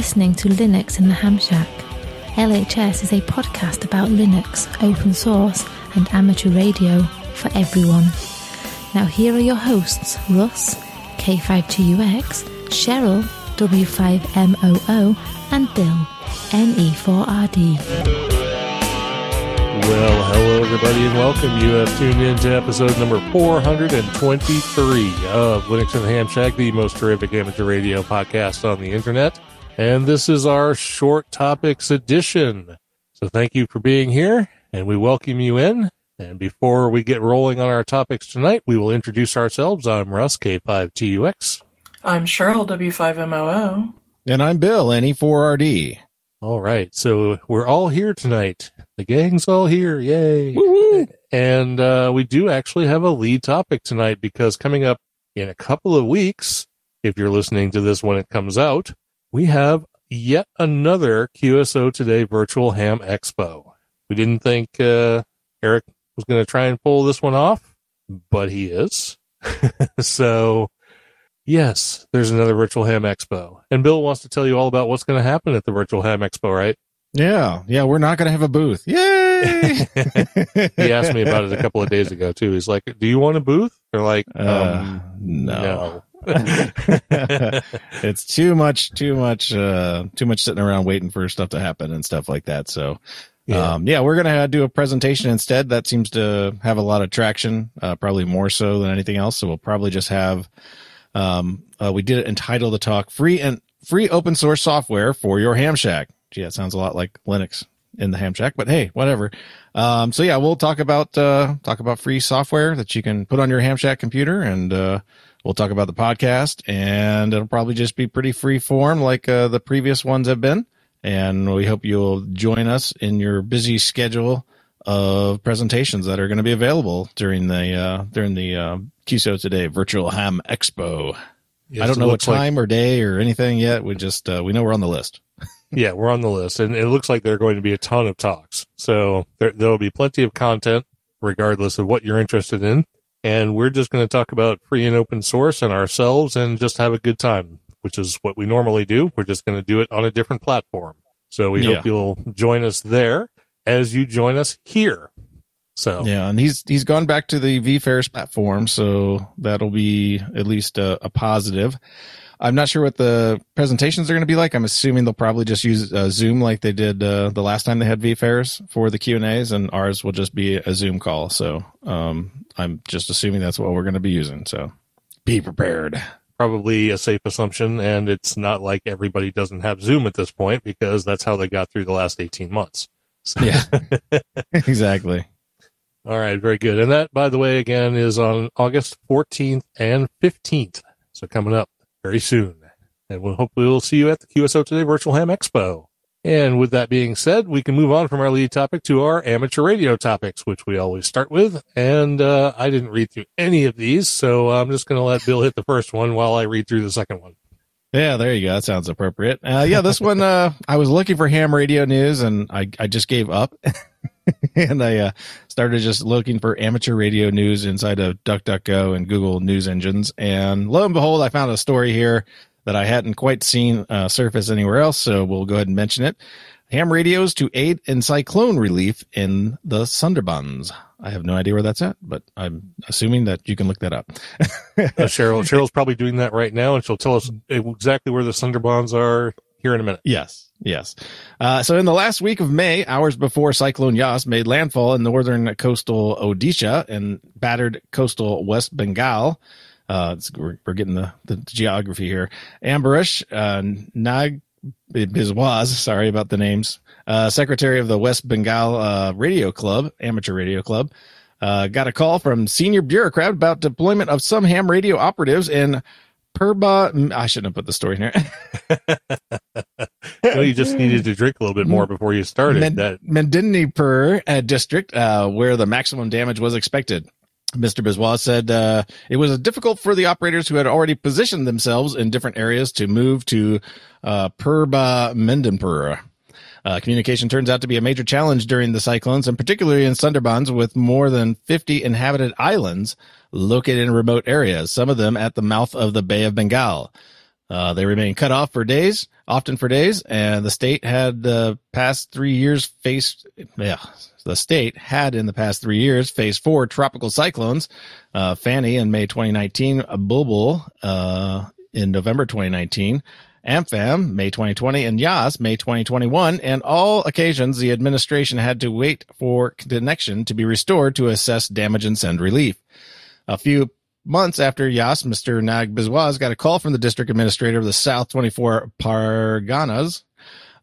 Listening to Linux in the Ham Shack. LHS is a podcast about Linux, open source, and amateur radio for everyone. Now, here are your hosts Russ, K5TUX, Cheryl, W5MOO, and Bill, NE4RD. Well, hello everybody and welcome. You have tuned in to episode number 423 of Linux and the Ham Shack, the most terrific amateur radio podcast on the internet. And this is our short topics edition. So thank you for being here and we welcome you in. And before we get rolling on our topics tonight, we will introduce ourselves. I'm Russ, K5TUX. I'm Cheryl, W5MOO. And I'm Bill, E NE4RD. All right. So we're all here tonight. The gang's all here. Yay. And uh, we do actually have a lead topic tonight because coming up in a couple of weeks, if you're listening to this when it comes out, we have yet another QSO Today Virtual Ham Expo. We didn't think uh, Eric was going to try and pull this one off, but he is. so, yes, there's another Virtual Ham Expo. And Bill wants to tell you all about what's going to happen at the Virtual Ham Expo, right? Yeah, yeah, we're not going to have a booth. Yay! he asked me about it a couple of days ago too. He's like, "Do you want a booth?" They're like, Uh, um, no. no. it's too much, too much, uh, too much sitting around waiting for stuff to happen and stuff like that. So, Yeah. um, yeah, we're going to do a presentation instead. That seems to have a lot of traction, uh, probably more so than anything else. So we'll probably just have, um, uh, we did it entitle the talk free and free open source software for your ham shack. Gee, that sounds a lot like Linux in the ham shack, but hey, whatever. Um, so yeah, we'll talk about, uh, talk about free software that you can put on your ham shack computer and, uh, we'll talk about the podcast and it'll probably just be pretty free form like, uh, the previous ones have been. And we hope you'll join us in your busy schedule of presentations that are going to be available during the, uh, during the, uh, QSO today virtual ham expo. Yes, I don't know what looks like- time or day or anything yet. We just, uh, we know we're on the list. yeah, we're on the list, and it looks like there are going to be a ton of talks. So there there will be plenty of content, regardless of what you're interested in. And we're just going to talk about free and open source and ourselves, and just have a good time, which is what we normally do. We're just going to do it on a different platform. So we Yeah. hope you'll join us there as you join us here. So Yeah, and he's he's gone back to the vFairs platform, so that'll be at least a, a positive. I'm not sure what the presentations are going to be like. I'm assuming they'll probably just use uh, Zoom like they did uh, the last time they had vFairs for the Q and A's, and ours will just be a Zoom call. So um, I'm just assuming that's what we're going to be using. So be prepared. probably a safe assumption. And it's not like everybody doesn't have Zoom at this point because that's how they got through the last 18 months. So, Yeah, exactly. All right. Very good. And that, by the way, again, is on August 14th and 15th. So coming up very soon. And we'll hopefully we'll see you at the QSO Today Virtual Ham Expo. And with that being said, we can move on from our lead topic to our amateur radio topics, which we always start with. And uh, I didn't read through any of these, so I'm just going to let Bill hit the first one while I read through the second one. Yeah, there you go. That sounds appropriate. Uh, yeah, this one, uh, I was looking for ham radio news and I, I just gave up and I, uh, started just looking for amateur radio news inside of DuckDuckGo and Google news engines. And lo and behold, I found a story here that I hadn't quite seen, uh, surface anywhere else. So we'll go ahead and mention it. Ham radios to aid in cyclone relief in the Sundarbans. I have no idea where that's at, but I'm assuming that you can look that up. Uh, Cheryl, Cheryl's probably doing that right now, and she'll tell us exactly where the Sundarbans are here in a minute. Yes, yes. Uh, so in the last week of May, hours before Cyclone Yas made landfall in northern coastal Odisha and battered coastal West Bengal, uh, we're, we're getting the, the geography here. Ambarish, uh, Nag Biswas, sorry about the names, uh, secretary of the West Bengal, uh, radio club, amateur radio club, uh, got a call from senior bureaucrat about deployment of some ham radio operatives in Purba. I shouldn't have put the story in here. no, you just needed to drink a little bit more before you started. Men- that Medinipur uh, district, uh, where the maximum damage was expected. Mr. Biswa said uh, it was difficult for the operators who had already positioned themselves in different areas to move to uh, Purba Mendenpur. Uh, communication turns out to be a major challenge during the cyclones, and particularly in Sundarbans with more than 50 inhabited islands located in remote areas, some of them at the mouth of the Bay of Bengal. Uh, they remain cut off for days, often for days, and the state had the past three years faced, yeah, the state had in the past three years faced four tropical cyclones, uh, Fani in May 2019, Bulbul, uh, in November 2019, Amphan, May 2020, and Yas, May 2021. And all occasions, the administration had to wait for connection to be restored to assess damage and send relief. A few months after Yas, Mr. Nag Biswas got a call from the district administrator of the South 24 Parganas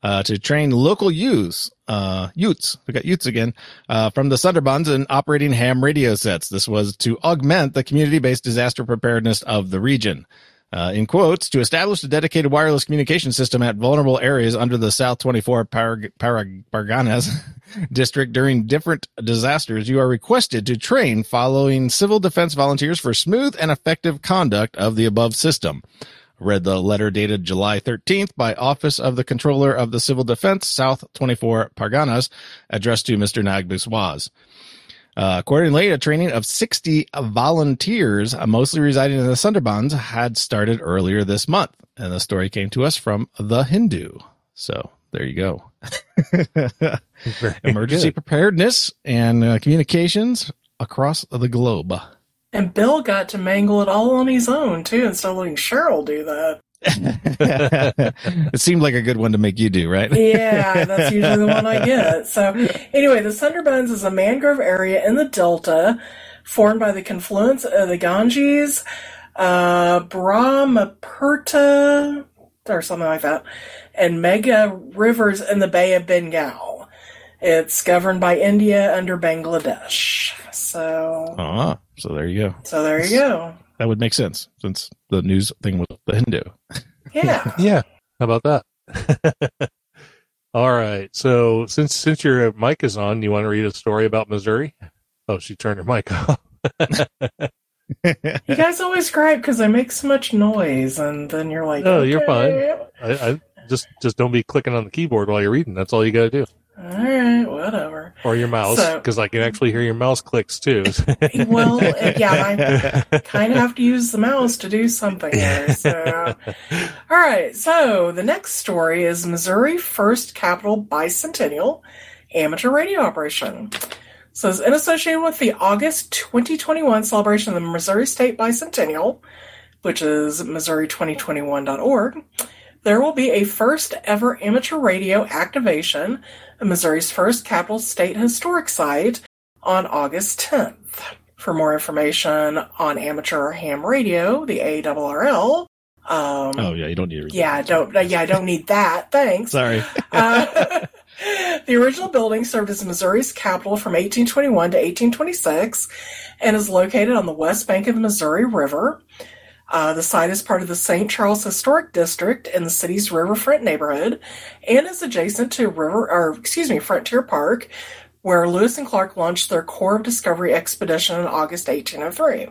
uh, to train local youths, uh, Utes, we got Utes again, uh, from the Sundarbans in operating ham radio sets. This was to augment the community-based disaster preparedness of the region. Uh, in quotes, to establish a dedicated wireless communication system at vulnerable areas under the South 24 Parag- district during different disasters, you are requested to train following civil defense volunteers for smooth and effective conduct of the above system. Read the letter dated July 13th by Office of the Controller of the Civil Defense, South 24 Parganas, addressed to Mr. Nag Biswas. Uh, accordingly, a training of 60 volunteers, uh, mostly residing in the Sundarbans, had started earlier this month. And the story came to us from The Hindu. So there you go. Emergency good. preparedness and uh, communications across the globe. And Bill got to mangle it all on his own, too, instead of letting Cheryl do that. it seemed like a good one to make you do, right? Yeah, that's usually the one I get. So, anyway, the Sundarbans is a mangrove area in the delta formed by the confluence of the Ganges, uh, Brahmaputra, or something like that, and mega rivers in the Bay of Bengal. It's governed by India under Bangladesh. So, Ah, so there you go. so there you go. That would make sense since the news thing was the Hindu. Yeah. Yeah. How about that? All right. So since since your mic is on, you want to read a story about Missouri? Oh, she turned her mic off. You guys always cry because I make so much noise, and then you're like, No, you're fine." I, I just just don't be clicking on the keyboard while you're reading. That's all you got to do, All right, whatever. Or your mouse, So- because I can actually hear your mouse clicks too. Well, yeah, I kind of have to use the mouse to do something there. So, uh, all right. So the next story is Missouri First Capital Bicentennial Amateur Radio Operation. So, it's in association with the August 2021 celebration of the Missouri State Bicentennial, which is Missouri2021.org, there will be a first ever amateur radio activation Missouri's first capital state historic site on August 10th. For more information on amateur ham radio, the ARRL, um, Oh yeah, you don't need yeah, I don't, yeah, I don't need that. Thanks. Sorry. Uh, the original building served as Missouri's capital from 1821 to 1826 and is located on the west bank of the Missouri River. Uh, the site is part of the St. Charles Historic District in the city's Riverfront neighborhood and is adjacent to River, or excuse me, Frontier Park, where Lewis and Clark launched their Corps of Discovery expedition in August 1803.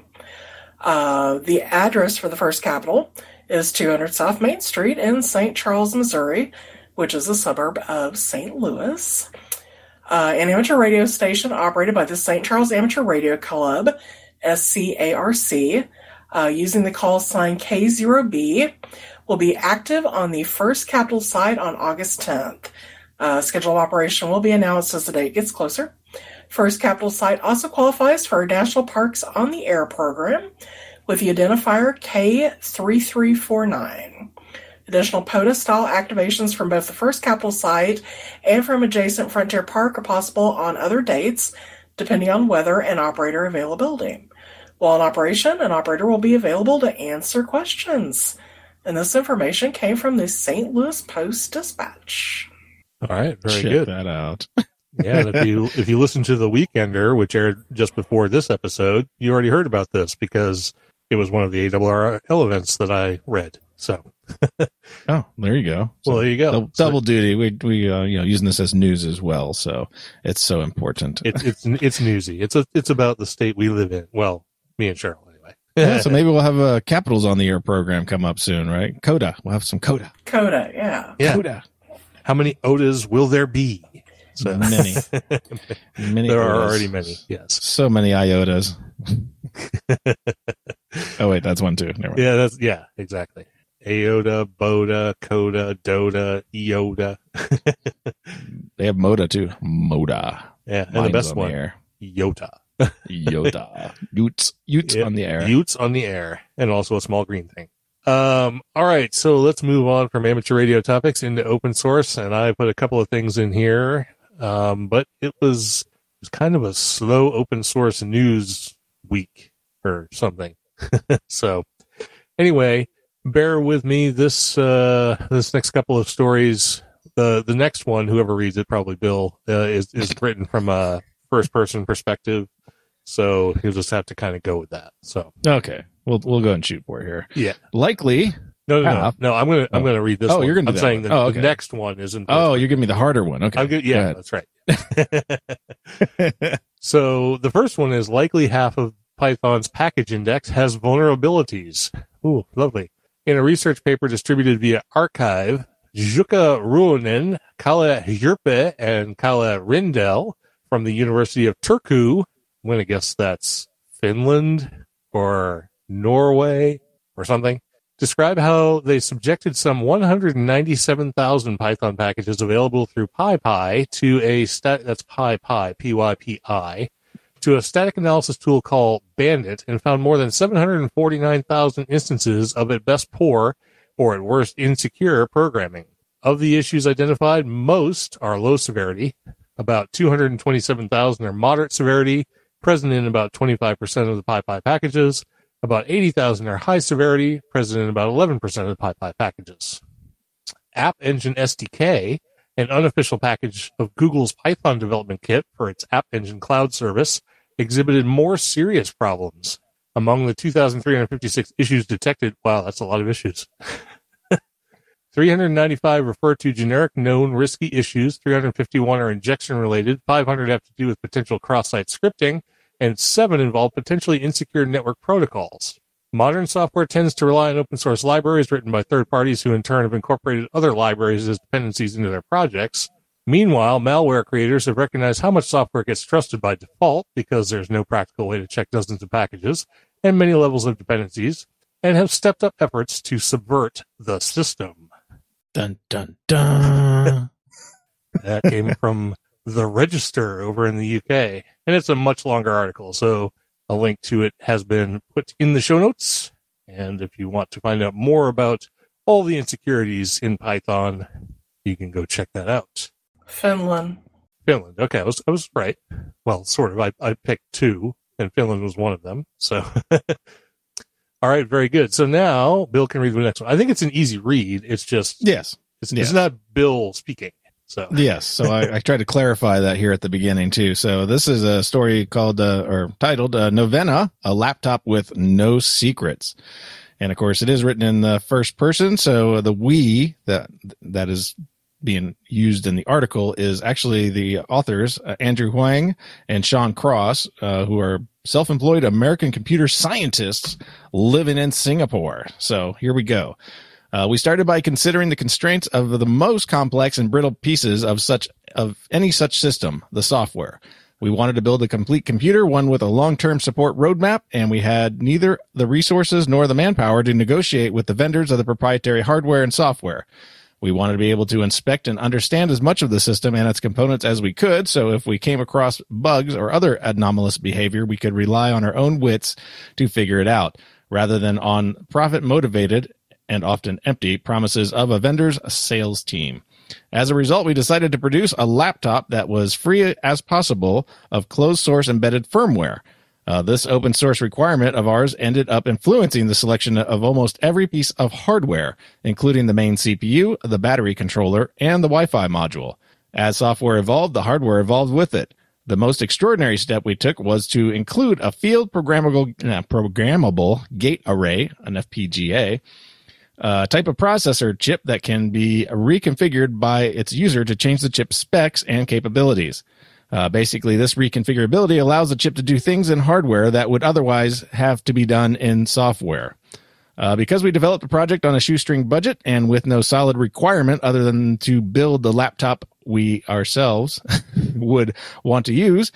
Uh, the address for the first capital is 200 South Main Street in St. Charles, Missouri, which is a suburb of St. Louis. Uh, an amateur radio station operated by the St. Charles Amateur Radio Club, SCARC, uh, using the call sign K0B, will be active on the first capital site on August 10th. Uh, scheduled operation will be announced as the date gets closer. First Capital site also qualifies for a National Parks on the Air program with the identifier K3349. Additional POTA style activations from both the First Capital site and from adjacent Frontier Park are possible on other dates, depending on weather and operator availability. While in operation, an operator will be available to answer questions. And this information came from the St. Louis Post Dispatch. all right. Very Check good. that out. Yeah. And if you if you listen to the Weekender, which aired just before this episode, you already heard about this because it was one of the ARRL events that I read. So, Oh, there you go. So well, there you go. double, So double duty. We we uh, you know using this as news as well, so it's so important. it's it's it's newsy. It's a, it's about the state we live in. Well, me and Cheryl anyway. yeah, so maybe we'll have a Capitals on the Air program come up soon, right? Coda. We'll have some Coda. Coda, yeah. Yeah. Coda. How many Odas will there be? So Many. Many. there are already many. Yes. So many iotas. oh wait, that's one too. Never mind. Yeah, that's yeah, exactly. Aota, Boda, Coda, Dota, Iota. They have Moda too. Moda. Yeah, and the best on one, air. Iota. Yoda. Utes. Utes on the air. Utes on the air, and also a small green thing. Um, all right, so let's move on from amateur radio topics into open source, and I put a couple of things in here. Um, but it was it was kind of a slow open source news week or something. so anyway, bear with me. This uh, this next couple of stories, the the next one, whoever reads it, probably Bill, uh, is is written from a first person perspective. So you'll just have to kind of go with that. So Okay. We'll we'll go and shoot for it here. yeah, Likely. no, no, no, no. I'm gonna I'm Oh. gonna read this. Oh, one. you're gonna I'm saying the, Oh, the next one is in. Oh, you're giving me the harder one. Okay. I'm good. Yeah, that's right. so the first one is likely half of Python's package index has vulnerabilities. Ooh, lovely. In a research paper distributed via arXiv, Jukka Ruohonen, Kalle Hjerppe, and Kalle Rindell from the University of Turku, I'm going to guess that's Finland or Norway or something, describe how they subjected some 197,000 Python packages available through PyPI to a stat, that's PyPI, P-Y-P-I, to a static analysis tool called Bandit and found more than 749,000 instances of at best poor or at worst insecure programming. Of the issues identified, most are low severity. About 227,000 are moderate severity, present in about 25% of the PyPI packages. About 80,000 are high severity, present in about 11% of the PyPI packages. App Engine SDK, an unofficial package of Google's Python development kit for its App Engine cloud service, exhibited more serious problems. Among the 2,356 issues detected, wow, that's a lot of issues. 395 refer to generic known risky issues, 351 are injection related, 500 have to do with potential cross site scripting, and 7 involve potentially insecure network protocols. Modern software tends to rely on open source libraries written by third parties who in turn have incorporated other libraries as dependencies into their projects. Meanwhile, malware creators have recognized how much software gets trusted by default because there's no practical way to check dozens of packages and many levels of dependencies, and have stepped up efforts to subvert the system. Dun dun dun. That came from the Register over in the UK, and it's a much longer article, so a link to it has been put in the show notes. And if you want to find out more about all the insecurities in Python, you can go check that out. Finland. Finland. Okay, I was I was right. Well, sort of. I I picked two, and Finland was one of them. So, all right, very good. So now Bill can read the next one. I think it's an easy read. It's just yes. it's, yeah. it's not Bill speaking. So Yes. So I, I tried to clarify that here at the beginning too. So this is a story called uh, or titled uh, Novena, a laptop with no secrets. And of course it is written in the first person. So the we that, that is being used in the article is actually the authors, uh, Andrew Huang and Sean Cross, uh, who are self-employed American computer scientists living in Singapore. So here we go. Uh, we started by considering the constraints of the most complex and brittle pieces of such of any such system, the software. We wanted to build a complete computer, one with a long-term support roadmap, and we had neither the resources nor the manpower to negotiate with the vendors of the proprietary hardware and software. We wanted to be able to inspect and understand as much of the system and its components as we could, so if we came across bugs or other anomalous behavior, we could rely on our own wits to figure it out, rather than on profit motivated and often empty promises of a vendor's sales team. As a result, we decided to produce a laptop that was free as possible of closed source embedded firmware. Uh, this open source requirement of ours ended up influencing the selection of almost every piece of hardware, including the main CPU, the battery controller, and the Wi Fi module. As software evolved, the hardware evolved with it. The most extraordinary step we took was to include a field programmable, uh, programmable gate array, an FPGA, uh, type of processor chip that can be reconfigured by its user to change the chip specs and capabilities. Uh, basically, this reconfigurability allows the chip to do things in hardware that would otherwise have to be done in software. Uh, because we developed the project on a shoestring budget and with no solid requirement other than to build the laptop we ourselves would want to use,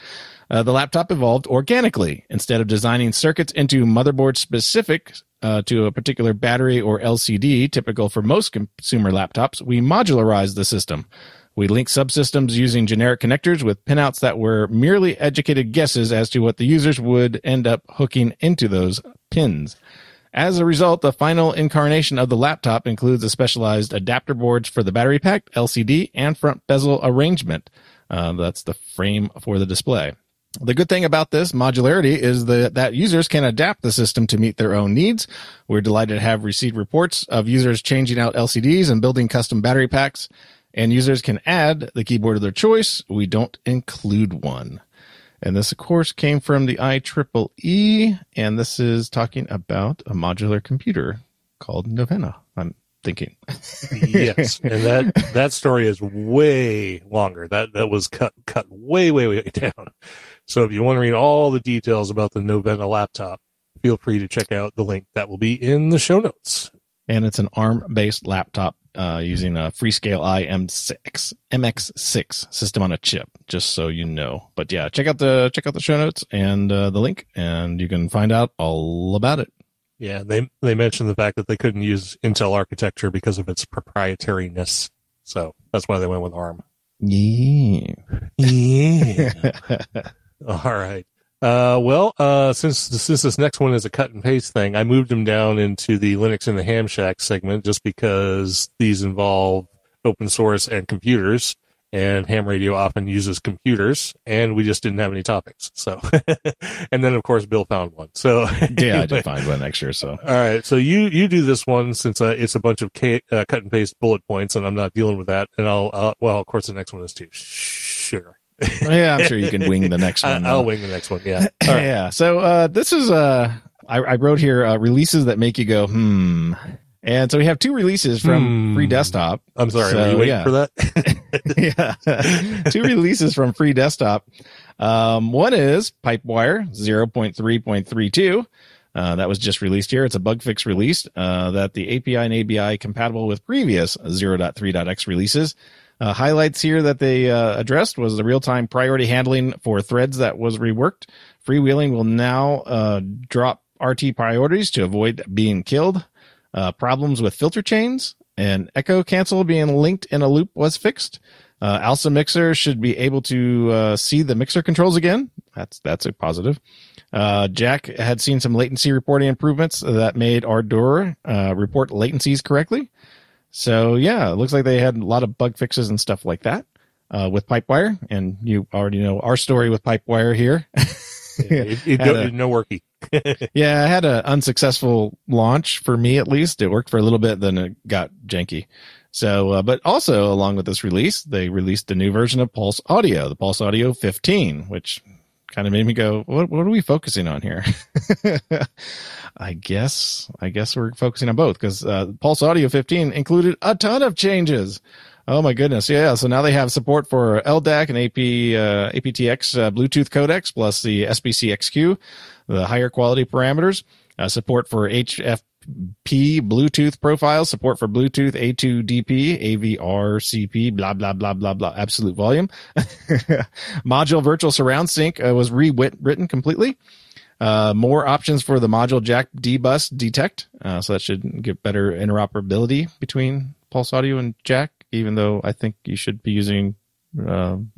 uh, the laptop evolved organically. Instead of designing circuits into motherboard specific uh, to a particular battery or LCD, typical for most consumer laptops, we modularized the system. We linked subsystems using generic connectors with pinouts that were merely educated guesses as to what the users would end up hooking into those pins. As a result, the final incarnation of the laptop includes a specialized adapter boards for the battery pack, LCD, and front bezel arrangement. Uh, that's the frame for the display. The good thing about this modularity is that, that users can adapt the system to meet their own needs. We're delighted to have received reports of users changing out LCDs and building custom battery packs, and users can add the keyboard of their choice. We don't include one. And this, of course, came from the IEEE, and this is talking about a modular computer called Novena. I'm thinking. yes, and that that story is way longer. That that was cut cut way way way down. So if you want to read all the details about the Novena laptop, feel free to check out the link that will be in the show notes. And it's an ARM-based laptop uh, using a Freescale i M6 MX6 system on a chip. Just so you know. But yeah, check out the check out the show notes and uh, the link, and you can find out all about it. Yeah, they they mentioned the fact that they couldn't use Intel architecture because of its proprietariness. So that's why they went with ARM. Yeah. Yeah. All right. Uh, well, uh, since since this next one is a cut and paste thing, I moved them down into the Linux and the Ham Shack segment just because these involve open source and computers, and Ham Radio often uses computers, and we just didn't have any topics. So, and then of course Bill found one. So yeah, I did find one next year. So all right, so you you do this one since uh, it's a bunch of K, uh, cut and paste bullet points, and I'm not dealing with that. And I'll, I'll well, of course, the next one is too. Sure. yeah, I'm sure you can wing the next one. I'll wing the next one. Yeah. Right. yeah. So uh, this is uh, I, I wrote here uh, releases that make you go hmm. And so we have two releases from Hmm. Free Desktop. I'm sorry. So, were you waiting yeah. for that? yeah. Two releases from Free Desktop. Um, one is Pipewire 0.3.32. Uh, that was just released here. It's a bug fix release uh, that the API and ABI compatible with previous 0.3.x releases. Uh, highlights here that they uh, addressed was the real-time priority handling for threads that was reworked. Freewheeling will now uh, drop RT priorities to avoid being killed. Uh, problems with filter chains and echo cancel being linked in a loop was fixed. Uh, ALSA mixer should be able to uh, see the mixer controls again. That's that's a positive. Jack had seen some latency reporting improvements that made Ardour report latencies correctly. So yeah, it looks like they had a lot of bug fixes and stuff like that uh, with Pipewire, and you already know our story with Pipewire here. it, it, go- a- no worky. yeah, I had an unsuccessful launch for me at least. It worked for a little bit, then it got janky. So, uh, but also along with this release, they released a new version of Pulse Audio, the Pulse Audio 15, which kind of made me go, what, what are we focusing on here? I guess, I guess we're focusing on both because, uh, Pulse Audio 15 included a ton of changes. Oh my goodness. Yeah. So now they have support for LDAC and AP, uh, aptX uh, Bluetooth codecs plus the SBC XQ, the higher quality parameters, uh, support for HFP Bluetooth profile, support for Bluetooth A2DP, AVRCP, blah, blah, blah, blah, blah, absolute volume. Module virtual surround sync uh, was rewritten completely. Uh, more options for the module jack D bus detect. Uh, so that should give better interoperability between Pulse Audio and jack, even though I think you should be using, um,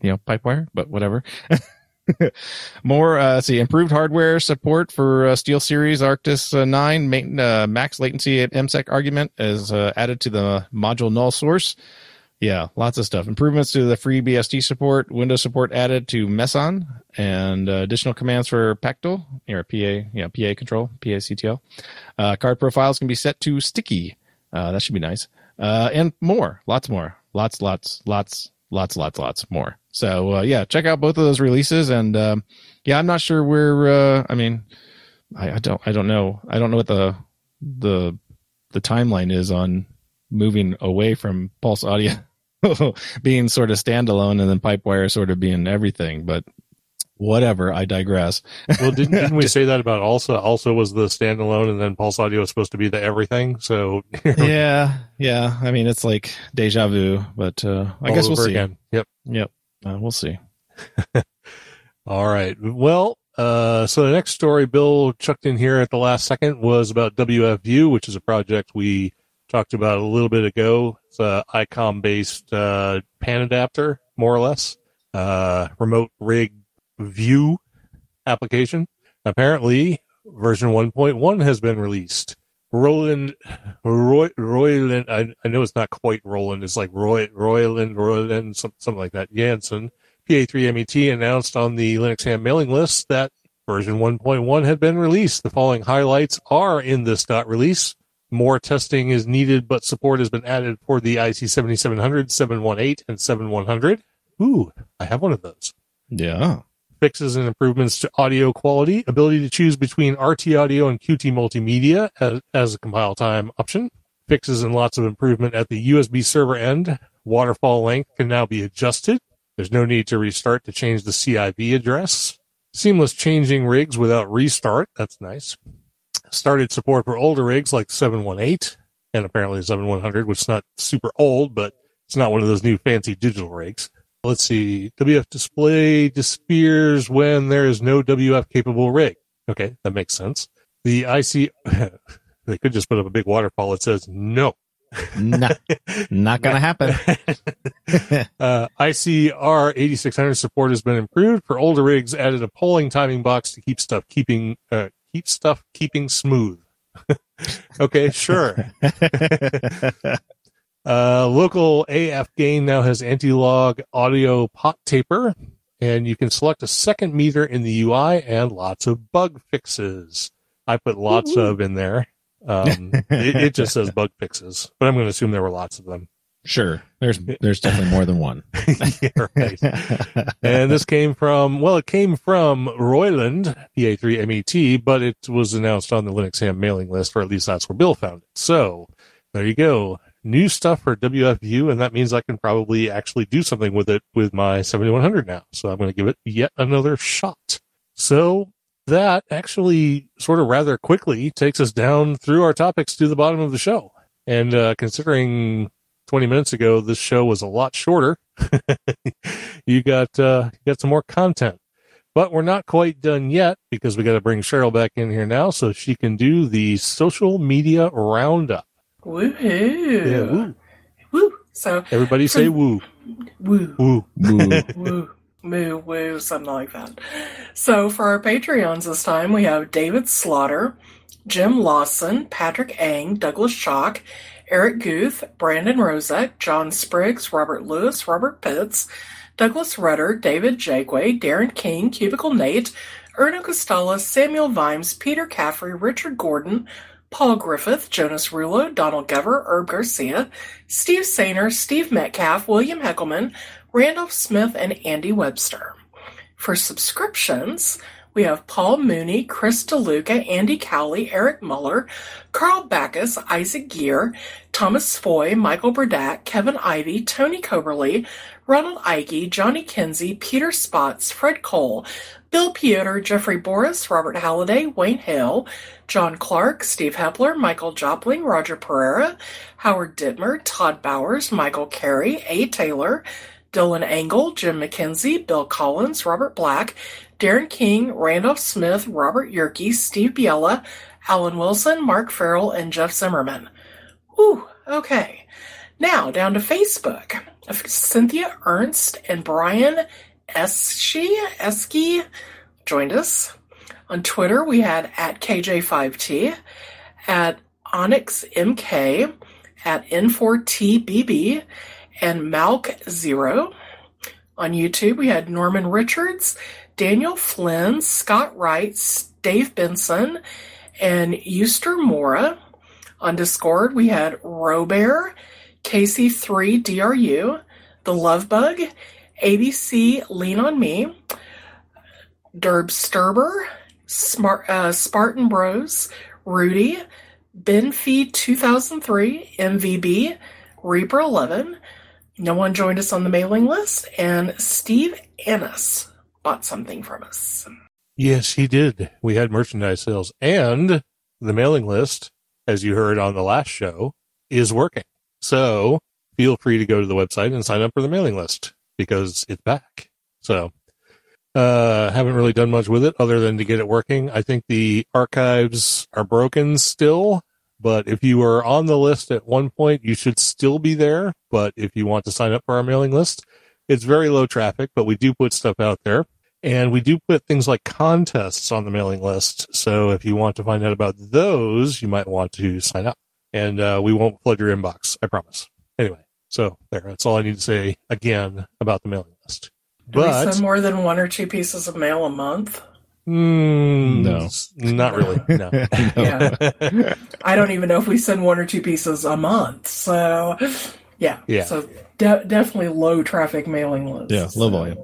you know, Pipewire, but whatever. More, uh, see, improved hardware support for uh, Steel Series Arctis uh, 9 ma- uh, max latency at MSEC argument is uh, added to the module null source. Yeah, lots of stuff. Improvements to the free BSD support, Windows support added to Meson, and uh, additional commands for Pactal, or PA, yeah, PA control, PA CTL. Uh, card profiles can be set to sticky. That should be nice. And more, lots more, lots, lots, lots, lots, lots, lots more. So uh, yeah, check out both of those releases, and um, yeah, I'm not sure where. Uh, I mean, I, I don't, I don't know, I don't know what the the the timeline is on moving away from Pulse Audio being sort of standalone, and then Pipewire sort of being everything. But whatever, I digress. Well, didn't, didn't we say that about ALSA? ALSA was the standalone, and then Pulse Audio was supposed to be the everything. So yeah, yeah. I mean, it's like deja vu, but uh, I all guess we'll see. Again. Yep. Yep, uh, we'll see. All right. Well, uh, so the next story Bill chucked in here at the last second was about wfview, which is a project we talked about a little bit ago. It's a ICOM based uh, pan adapter, more or less, uh, remote rig view application. Apparently, version 1.1 has been released. Roland, Roy, Royland, I, I know it's not quite Roland, it's like Roy, Royland, Royland, some, something like that. Jansen, PA3MET E announced on the Linux Ham mailing list that version 1.1 had been released. The following highlights are in this dot release. More testing is needed, but support has been added for the IC 7700, 718, and 7100. Ooh, I have one of those. Yeah. Fixes and improvements to audio quality, ability to choose between RT audio and QT multimedia as, as a compile time option. Fixes and lots of improvement at the USB server end. Waterfall length can now be adjusted. There's no need to restart to change the CIV address. Seamless changing rigs without restart. That's nice. Started support for older rigs like 718 and apparently 7100, which is not super old, but it's not one of those new fancy digital rigs. Let's see. WF display disappears when there is no WF capable rig. Okay, that makes sense. The IC, they could just put up a big waterfall that says no. Nah, not gonna happen. uh, ICR 8600 support has been improved for older rigs. Added a polling timing box to keep stuff keeping uh, keep stuff keeping smooth. okay, sure. Uh, local AF gain now has anti-log audio pot taper, and you can select a second meter in the UI and lots of bug fixes. I put lots of in there. Um, it, it just says bug fixes, but I'm going to assume there were lots of them. Sure. There's there's definitely more than one. yeah, right. and this came from well, it came from Royland PA3MET, but it was announced on the Linux Ham mailing list, or at least that's where Bill found it. So there you go, new stuff for wfview, and that means I can probably actually do something with it with my 7100 now. So I'm going to give it yet another shot. So that actually sort of rather quickly takes us down through our topics to the bottom of the show. And uh, considering 20 minutes ago this show was a lot shorter, you got uh, got some more content. But we're not quite done yet because we got to bring Cheryl back in here now so she can do the social media roundup. Woohoo! Yeah, woo. Woo! So Everybody say woo. woo. Woo. Boo. woo, moo, woo, something like that. So for our Patreons this time, we have David Slaughter, Jim Lawson, Patrick Ang, Douglas Chalk, Eric Guth, Brandon Rozek, John Spriggs, Robert Lewis, Robert Pitts, Douglas Rudder, David Jagway, Darren King, Cubicle Nate, Erno Costella, Samuel Vimes, Peter Caffrey, Richard Gordon, Paul Griffith, Jonas Rulo, Donald Gever, Herb Garcia, Steve Sainer, Steve Metcalf, William Heckelman, Randolph Smith, and Andy Webster. For subscriptions, we have Paul Mooney, Chris DeLuca, Andy Cowley, Eric Muller, Carl Backus, Isaac Gear, Thomas Foy, Michael Burdack, Kevin Ivy, Tony Coberly, Ronald Ike, Johnny Kinsey, Peter Spots, Fred Cole, Bill Piotr, Jeffrey Boris, Robert Halliday, Wayne Hale, John Clark, Steve Hepler, Michael Jopling, Roger Pereira, Howard Dittmer, Todd Bowers, Michael Carey, A. Taylor, Dylan Engel, Jim McKenzie, Bill Collins, Robert Black, Darren King, Randolph Smith, Robert Yerke, Steve Biella, Alan Wilson, Mark Farrell, and Jeff Zimmerman. Whew, okay. Now down to Facebook. Cynthia Ernst and Brian Eschi, Esky joined us. On Twitter, we had at KJ5T, at OnyxMK, at N4TBB, and Malk0. On YouTube, we had Norman Richards, Daniel Flynn, Scott Wright, Dave Benson, and Euster Mora. On Discord, we had Robear, Casey3DRU, The Love Bug, ABC Lean on Me, Derb Sturber, Smart, uh, Spartan Bros, Rudy, Ben Feed 2003, MVB, Reaper 11. No one joined us on the mailing list, and Steve Ennis bought something from us. Yes, he did. We had merchandise sales and the mailing list, as you heard on the last show, is working. So feel free to go to the website and sign up for the mailing list because it's back. So, uh, haven't really done much with it other than to get it working. I think the archives are broken still, but if you were on the list at one point, you should still be there. But if you want to sign up for our mailing list, it's very low traffic, but we do put stuff out there. And we do put things like contests on the mailing list. So if you want to find out about those, you might want to sign up. And uh, we won't flood your inbox, I promise. Anyway, so there. That's all I need to say again about the mailing list. Do we But send more than one or two pieces of mail a month? Mm, No. not really. No. Yeah. I don't even know if we send one or two pieces a month. So, yeah. Yeah. So, de- definitely low traffic mailing list. Yeah, low So- volume.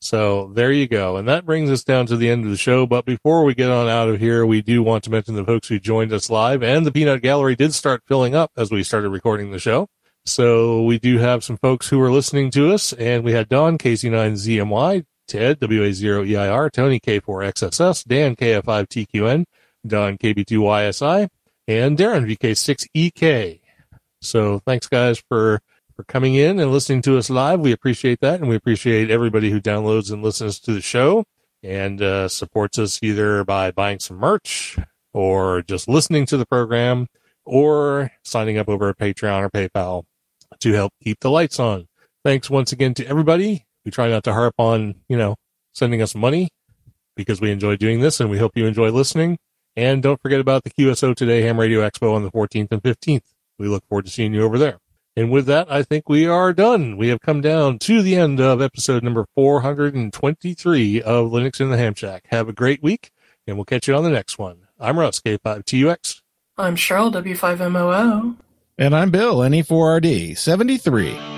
So there you go. And that brings us down to the end of the show. But before we get on out of here, we do want to mention the folks who joined us live and the peanut gallery did start filling up as we started recording the show. So we do have some folks who are listening to us and we had Don KC9ZMY, Ted WA0EIR, Tony K4XSS, Dan KF5TQN, Don KB2YSI, and Darren VK6EK. So thanks guys for for coming in and listening to us live. We appreciate that, and we appreciate everybody who downloads and listens to the show and uh, supports us either by buying some merch or just listening to the program or signing up over at Patreon or PayPal to help keep the lights on. Thanks once again to everybody. We try not to harp on, you know, sending us money because we enjoy doing this and we hope you enjoy listening. And don't forget about the QSO Today Ham Radio Expo on the 14th and 15th. We look forward to seeing you over there. And with that, I think we are done. We have come down to the end of episode number 423 of Linux in the Ham Shack. Have a great week, and we'll catch you on the next one. I'm Russ, K5TUX. I'm Cheryl, W5MOO. And I'm Bill, NE4RD73.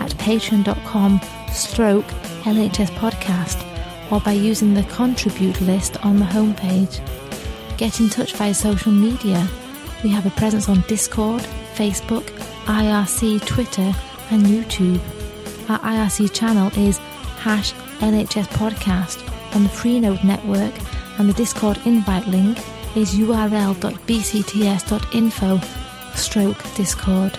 at patreon.com stroke LHS podcast or by using the contribute list on the homepage. Get in touch via social media. We have a presence on Discord, Facebook, IRC, Twitter, and YouTube. Our IRC channel is hash LHS podcast on the Freenode network, and the Discord invite link is url.bcts.info stroke Discord.